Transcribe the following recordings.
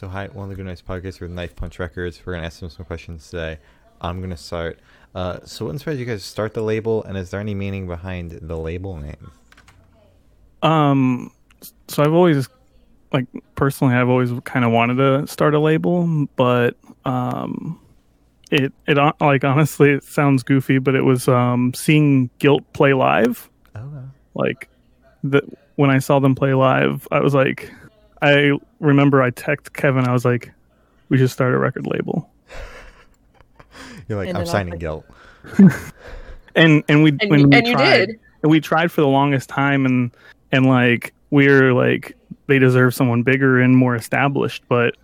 So hi, one of the Good Noise podcast with Knife Punch Records. We're gonna ask them some questions today. I'm gonna start. Uh, so what inspired you guys to start the label, and is there any meaning behind the label name? Um, so I've always, like, personally, I've always kind of wanted to start a label, but um, it it hon- like honestly, it sounds goofy, but it was um seeing Guilt play live, Oh, like the when I saw them play live, I was like, I remember I texted Kevin, I was like, we should start a record label, you're like And I'm signing think- guilt. and and we And, when you, we and you tried, did. and we tried for the longest time and and like we're like they deserve someone bigger and more established but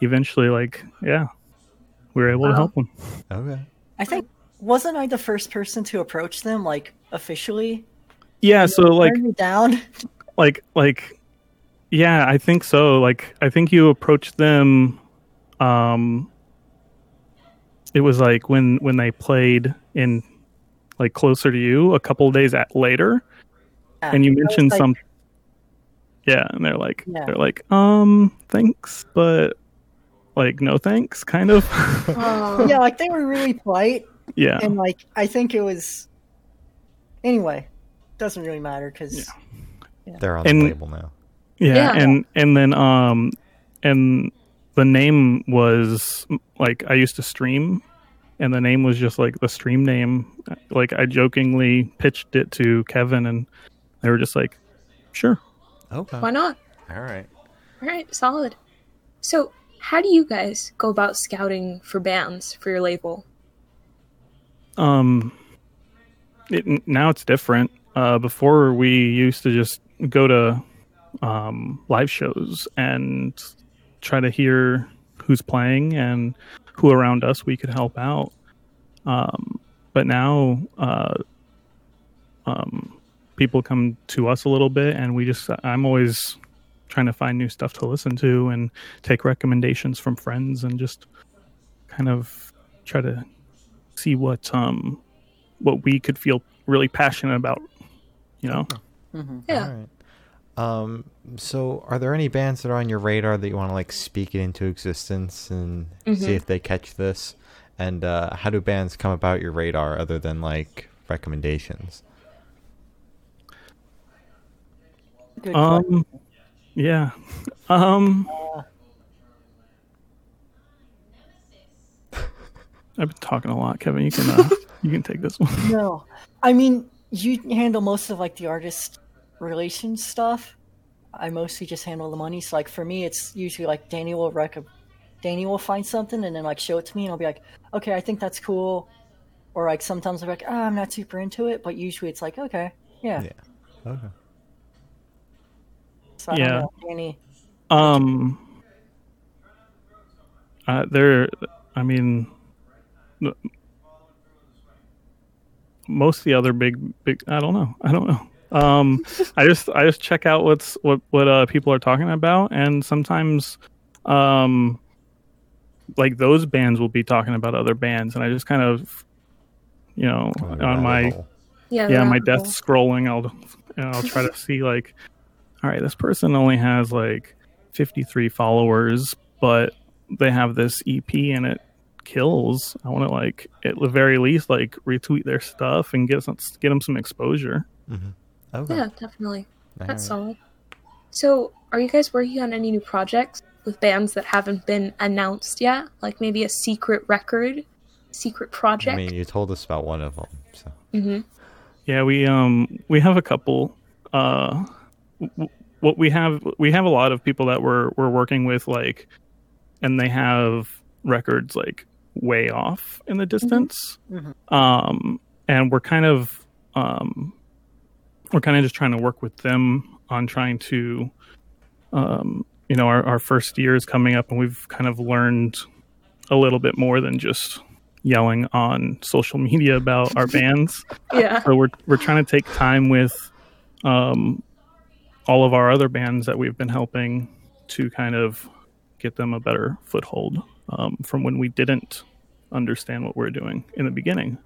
eventually like yeah we were able to help them Okay. I think wasn't I the first person to approach them like officially? yeah so like down. like like yeah i think so like i think you approached them um it was like when when they played in like closer to you a couple of days at, later and you mentioned like, some yeah and they're like Yeah. they're like um thanks but like no thanks kind of. Yeah, like they were really polite, yeah and like I think it was. Anyway, doesn't really matter because yeah. They're on And- the label now. Yeah, Yeah. and and then um and the name was like i used to stream and the name was just like the stream name like i jokingly pitched it to kevin and they were just like sure Okay. Why not? All right. All right, solid. So, how do you guys go about scouting for bands for your label? Um, it, now it's different. Uh, before we used to just go to um, live shows and try to hear who's playing and who around us we could help out. Um, but now, uh, um, people come to us a little bit, and we just I'm always trying to find new stuff to listen to and take recommendations from friends and just kind of try to see what um what we could feel really passionate about you know Yeah. All right. Um. So, are there any bands that are on your radar that you want to like speak it into existence and see Mhm. if they catch this? And uh, how do bands come about your radar other than like recommendations? good question. um yeah um i've been talking a lot kevin you can uh, you can take this one no, I mean you handle most of like the artist relations stuff. I mostly just handle the money. So like for me, it's usually like Danny will rec- Danny will find something and then like show it to me, and I'll be like, okay, I think that's cool. Or like sometimes I'm like, ah, I'm not super into it, but usually it's like, okay, yeah. Yeah. Okay. So I Yeah. don't know, Danny. um uh there i mean most of the other big big i don't know i don't know um i just i just check out what's what what uh people are talking about and sometimes um like those bands will be talking about other bands and i just kind of you know Go the on my hole. Yeah. yeah my rabbit death hole. scrolling i'll you know, i'll try to see like all right this person only has like 53 followers but they have this ep and it kills i want to like at the very least like retweet their stuff and get some get them some exposure Mhm. Okay. Yeah, definitely. All That's right. solid. So, are you guys working on any new projects with bands that haven't been announced yet? Like maybe a secret record, secret project? I mean, you told us about one of them. So. mm-hmm. yeah we um we have a couple uh w- what we have we have a lot of people that we're we're working with like and they have records like way off in the distance Mhm. um and we're kind of um we're kind of just trying to work with them on trying to um you know our, our first year is coming up and we've kind of learned a little bit more than just yelling on social media about our bands Yeah. so we're we're trying to take time with um, all of our other bands that we've been helping to kind of get them a better foothold um, from when we didn't understand what we are doing in the beginning.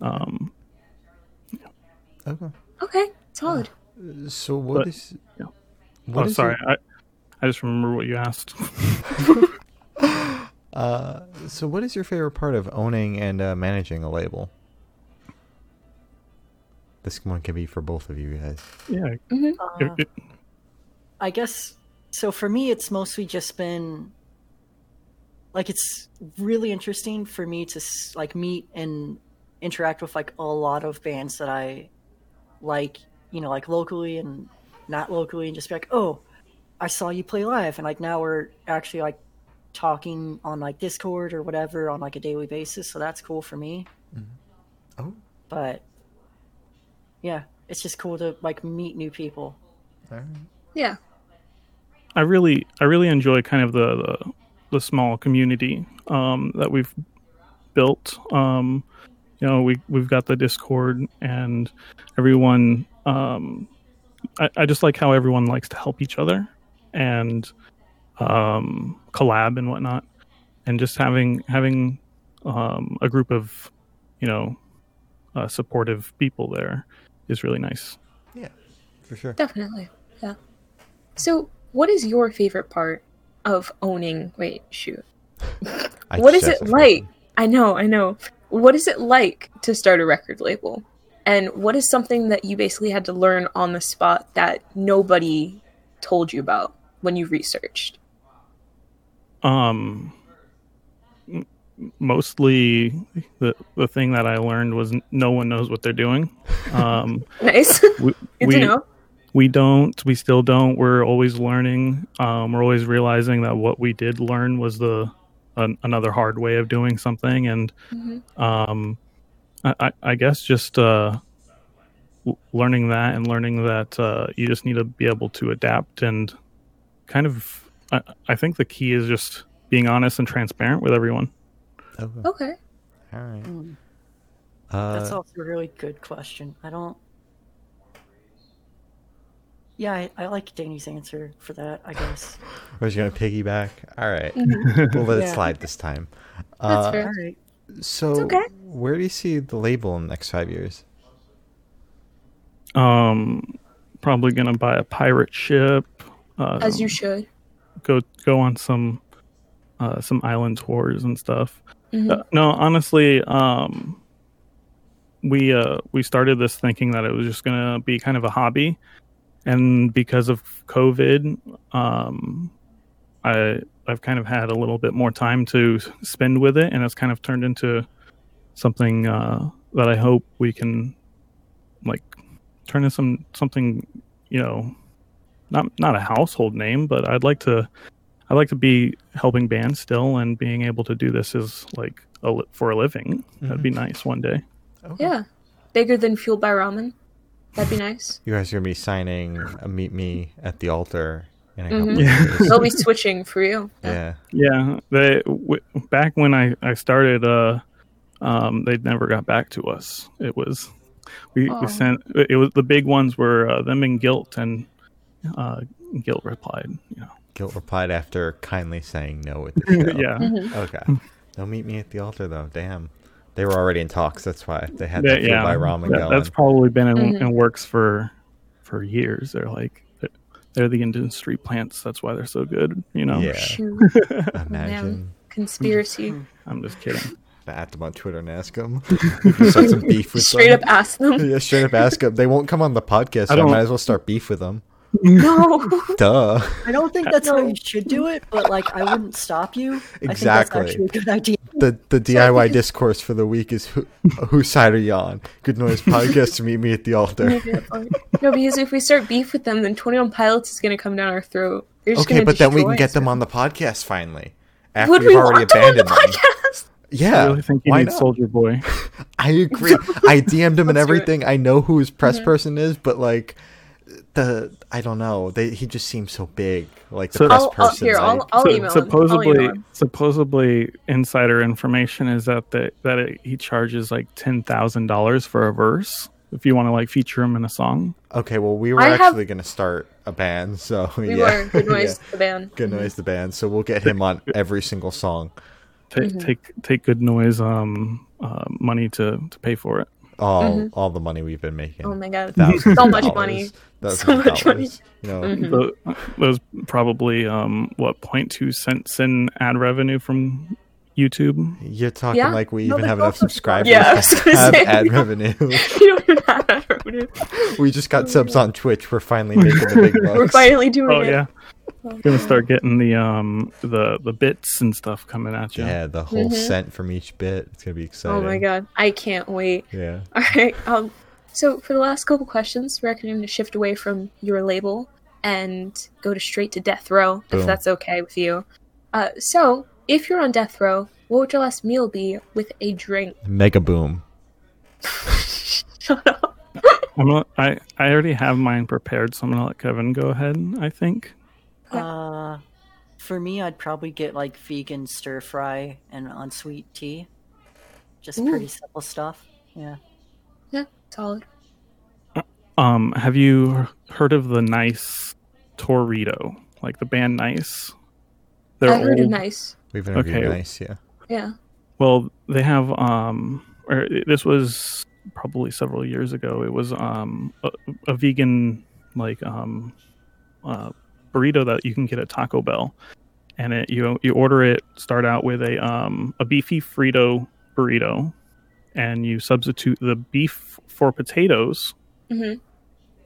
Um, Okay. Okay, solid. So what But- is? yeah. what oh, is sorry, your- I, I just remember what you asked. Uh, so what is your favorite part of owning and uh, managing a label? This one can be for both of you guys. Yeah. Mhm. Uh, it- it- I guess so. For me, it's mostly just been like it's really interesting for me to like meet and interact with like a lot of bands that I like, you know, like locally and not locally, and just be like, oh, I saw you play live, and like now we're actually like talking on like Discord or whatever on like a daily basis. So that's cool for me. Oh, But yeah, it's just cool to like meet new people. all right. Yeah. I really I really enjoy kind of the the, the small community um, that we've built. Um, you know, we we've got the Discord and everyone. Um, I, I just like how everyone likes to help each other and um, collab and whatnot, and just having having um, a group of you know uh, supportive people there is really nice. Yeah, for sure. Definitely. Yeah. So, what is your favorite part of owning? Wait, shoot. What is it like? that I know, I know. What is it like to start a record label? And what is something that you basically had to learn on the spot that nobody told you about when you researched? Um, mostly the the thing that I learned was no one knows what they're doing. Um, Nice. we, Good we, to know. we don't. We still don't. We're always learning. Um, we're always realizing that what we did learn was the an, another hard way of doing something, and Mhm. um, I, I, I guess just uh, learning that and learning that uh, you just need to be able to adapt and kind of. I, I think the key is just being honest and transparent with everyone. Oh, Okay. all right. Mm. Uh, That's also a really good question. I don't. Yeah, I, I like Danny's answer for that. I guess. we're just gonna piggyback. All right, Mhm. we'll let it slide this time. That's Uh, fair. All right. So, okay. where do you see the label in the next five years? Um, probably gonna buy a pirate ship. Uh, As you should. go go on some uh, some island tours and stuff. Mhm. Uh, no, honestly, um, we uh, we started this thinking that it was just gonna be kind of a hobby, and because of COVID, um, I I've kind of had a little bit more time to spend with it, and it's kind of turned into something uh, that I hope we can like turn into some something you know not not a household name, but I'd like to I'd like to be helping bands still and being able to do this as like a, li- for a living. That'd be nice one day. Okay. Yeah. Bigger than Fueled by Ramen. That'd be nice. You guys are gonna be signing a "Meet Me at the Altar" in a Mhm. couple Yeah. of. They'll be switching for you. yeah. Yeah, they w- back when I I started, uh, um, they never got back to us. It was we, Aw. we sent it was the big ones were uh, them and Guilt, and uh, Guilt replied, you know, Guilt replied after kindly saying no at the show. yeah, Mhm. Okay. They'll meet me at the altar though. Damn. They were already in talks. That's why they had That- the yeah, by ramen that- going. that's probably been in, Mhm. in works for for years. They're like they're, they're the industry plants. That's why they're so good. You know, Yeah. Shoot. Imagine. Conspiracy. I'm just kidding. At them on Twitter and ask them. start some beef with Straight them. up ask them. Yeah, straight up ask them. They won't come on the podcast, so I I, might as well start beef with them. No. Duh. I don't think that's how you should do it, but like I wouldn't stop you. I think Exactly. that's actually a good idea. The the DIY discourse for the week is who whose side are you on? Good noise podcast to meet me at the altar. no, because if we start beef with them, then Twenty One Pilots is going to come down our throat. They're just Okay, but then we can get us. them on the podcast finally. After Would we've we already want them on the abandoned them. podcast? Yeah. I really think you why need not? Soulja Boy. I agree. I DM'd him and Let's do it. everything. I know who his Mm-hmm. press person is, but like the I don't know. They he just seems so big. Like the So- press I'll, I'll, here, I'll, I'll So- email him. I'll supposedly, email supposedly, insider information is that the, that it, he charges like ten thousand dollars for a verse if you want to like feature him in a song. okay, well we were I have- actually gonna start a band, so We yeah. were. Good noise, Yeah. the band. Good noise the band. So we'll get him on every single song. Ta- Mm-hmm. Take take good noise um uh, money to to pay for it. All Mhm. all the money we've been making. Oh my god. So much money. thousands So much money. You know, Mhm. Tho- those probably um what 0.2 cents in ad revenue from YouTube. you're talking Yeah. like we No, even have enough subscribers Yeah, to have say. ad revenue. you don't even have that revenue. we just got subs on Twitch. We're finally making the big bucks. We're finally doing it. Oh it. yeah, gonna start getting the um the the bits and stuff coming at you. Yeah, the whole Mhm. cent from each bit. It's gonna be exciting. Oh my god. I can't wait. Yeah. All right. Um. So for the last couple questions, we're going to shift away from your label and go to straight to death row, Boom. if that's okay with you. Uh. So if you're on death row, what would your last meal be with a drink? Mega boom. Shut up. I'm gonna, I I already have mine prepared, so I'm gonna let Kevin go ahead. I think. Uh, for me, I'd probably get like vegan stir fry and unsweet tea. Just Ooh. pretty simple stuff. Yeah. Yeah. Solid. Um, have you heard of the Nice Torito? Like the band Nice. They're I heard old. it nice. We've interviewed Okay. nice, yeah. Yeah. Well, they have um or this was probably several years ago. It was um a, a vegan like um uh burrito that you can get at Taco Bell. And it you you order it start out with a um a beefy Frito burrito and you substitute the beef for potatoes hmm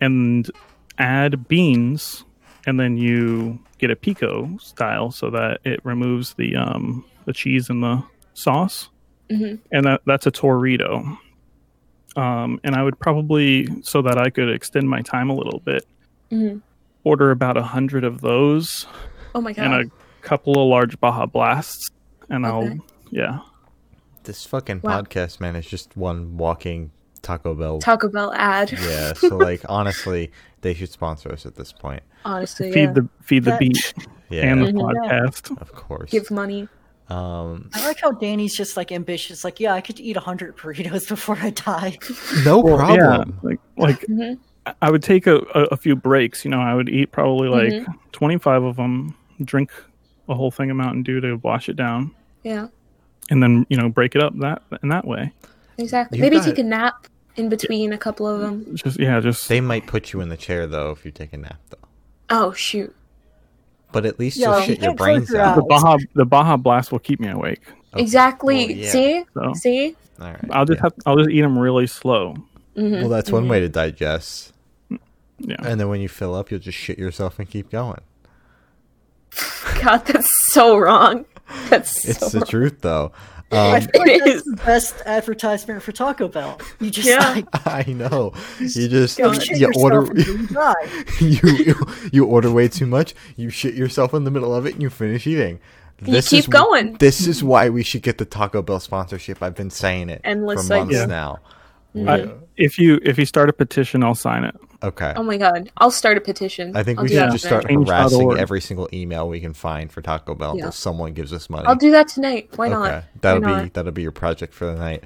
and add beans and then you get a pico style so that it removes the um the cheese and the sauce hmm and that that's a torito um and i would probably so that i could extend my time a little bit hmm order about a hundred of those Oh my god. and a couple of large baja blasts and Okay. i'll yeah This fucking Wow. podcast, man, is just one walking Taco Bell. Taco Bell ad. yeah, so like honestly, they should sponsor us at this point. Honestly, feed yeah. the feed the That- beat Yeah, and the Mhm. podcast of course. give money. Um, I like how Danny's just like ambitious. Like, yeah, I could eat a hundred burritos before I die. no Well, problem. yeah like like hmm I would take a, a, a few breaks. You know, I would eat probably like Mm-hmm. 25 of them, drink a whole thing of Mountain Dew to wash it down, Yeah. and then you know break it up that in that way. Exactly. You Maybe got take it. a nap in between a couple of them. Just yeah, just They might put you in the chair though if you take a nap though. Oh shoot. But at least Yeah, you'll shit your brains your out. the eyes. Baja the Baja Blast will keep me awake. Okay. Exactly. Well, yeah. See? So See? All right. I'll just yeah. have I'll just eat them really slow. hmm Well, that's one way to digest. Yeah, And then when you fill up, you'll just shit yourself and keep going. God, that's so wrong. That's It's the wrong. truth, though. I Um, feel like that's the best advertisement for Taco Bell. You just Yeah. like I know. You just you shit you order until you you you order way too much. You shit yourself in the middle of it, and you finish eating. You keep is, going. This is why we should get the Taco Bell sponsorship. I've been saying it Endless for months cycle. now. I, if you if you start a petition, I'll sign it. Okay. Oh my god. I'll start a petition. I think I'll we should just tonight. start Change.org. harassing every single email we can find for Taco Bell Yeah. until someone gives us money. I'll do that tonight. Why not? Okay, that'll Why be not? that'll be your project for the night.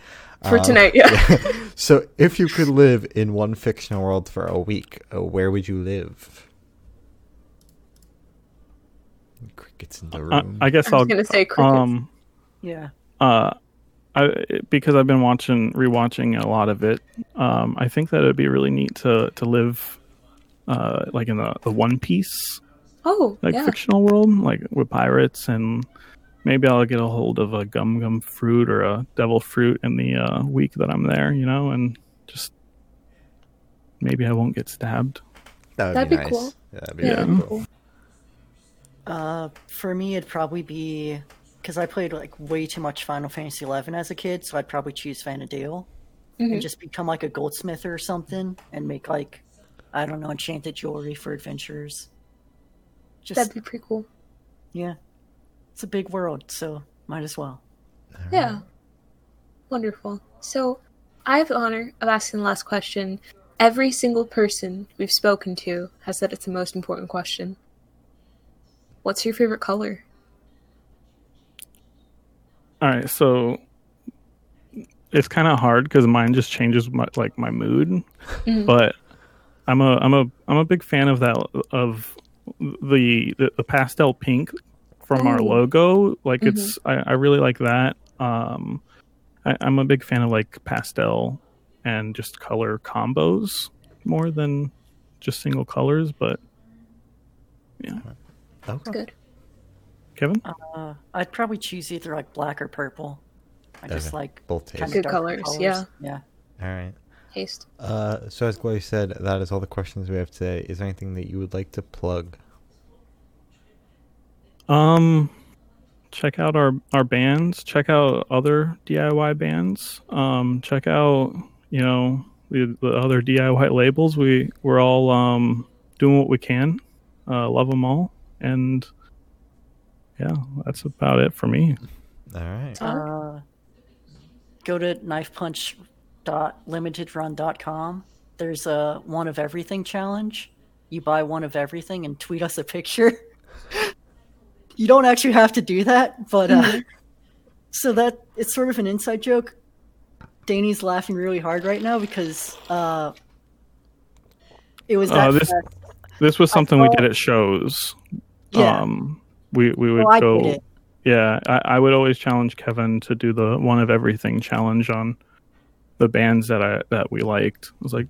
For Um, tonight, yeah. So, if you could live in one fictional world for a week, uh, where would you live? Crickets in the room. I guess I was I'll gonna say crickets. um Yeah. uh I, because I've been watching rewatching a lot of it. Um, I think that it'd be really neat to to live uh like in the, the One Piece Oh, like yeah. fictional world, like with pirates, and maybe I'll get a hold of a gum gum fruit or a devil fruit in the uh, week that I'm there, you know, and just maybe I won't get stabbed. that would that'd be, be nice. cool. That'd be Yeah, really that'd be cool. cool. Uh, for me, it'd probably be because I played like way too much Final Fantasy XI as a kid, so I'd probably choose Vana'diel Mhm. and just become like a goldsmith or something and make like I don't know enchanted jewelry for adventurers. Just That'd be pretty cool. yeah, it's a big world, so might as well. Yeah. Wonderful. So, I have the honor of asking the last question. Every single person we've spoken to has said it's the most important question. What's your favorite color? All right, so it's kind of hard because mine just changes my like my mood, Mhm. but I'm a I'm a I'm a big fan of that of the the, the pastel pink from our logo. Like it's I, I really like that. Um, I, I'm a big fan of like pastel and just color combos more than just single colors. But yeah, Okay. Good. Kevin. Uh, I'd probably choose either like black or purple. I just like Both kind tastes. of Good darker colors, yeah. Yeah. All right. Taste. Uh, so as Glory said, that is all the questions we have today. Is there anything that you would like to plug? Um, check out our our bands. Check out other DIY bands. Um, check out you know the, the other DIY labels. We we're all um doing what we can. Uh, love them all, and yeah, that's about it for me. All right. Uh, go to knifepunch.limitedrun.com. There's a one of everything challenge. You buy one of everything and tweet us a picture. you don't actually have to do that, but uh, so that it's sort of an inside joke. Danny's laughing really hard right now because uh, it was Uh, that this- This was something we did at shows. Yeah. Um, we we would Oh, go. did. Yeah, I, I would always challenge Kevin to do the one of everything challenge on the bands that I that we liked. It was like,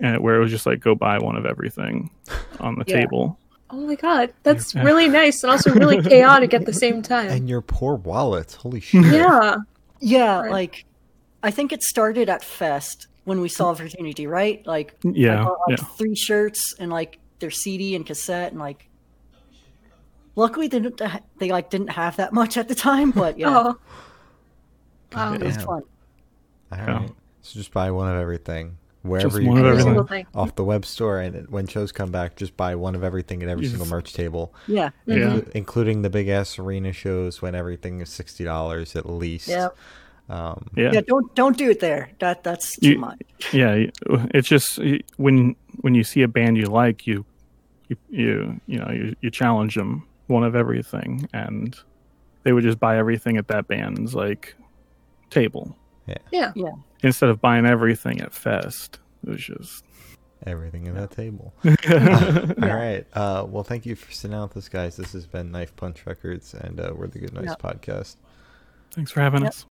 and where it was just like go buy one of everything on the Yeah. table. Oh my god, that's Yeah. really nice and also really chaotic at the same time. And your poor wallets. Holy shit. Yeah. Yeah, Right. like I think it started at Fest when we saw Virginity, right? Like I Yeah, bought, like yeah. three shirts and like their CD and cassette and like. Luckily, they didn't. They like didn't have that much at the time, but yeah, Oh. Wow. it was fun. All Yeah. right. So just buy one of everything. Wherever Just you one of go. Every single thing. Off the web store, and when shows come back, just buy one of everything at every You single merch table, Yeah, Yeah. inclu- including the big ass arena shows when everything is sixty dollars at least. Yep. Um, Yeah, yeah. Don't don't do it there. That that's too You- much. yeah. It's just when when you see a band you like, you you you you know you, you challenge them one of everything, and they would just buy everything at that band's like table Yeah. Yeah. yeah. Instead of buying everything at Fest. It was just everything at that table. All right. Uh, well, thank you for sitting out with us, guys. This has been Knife Punch Records, and uh, we're the Good Noise Yep. Podcast. thanks for having Yep. us.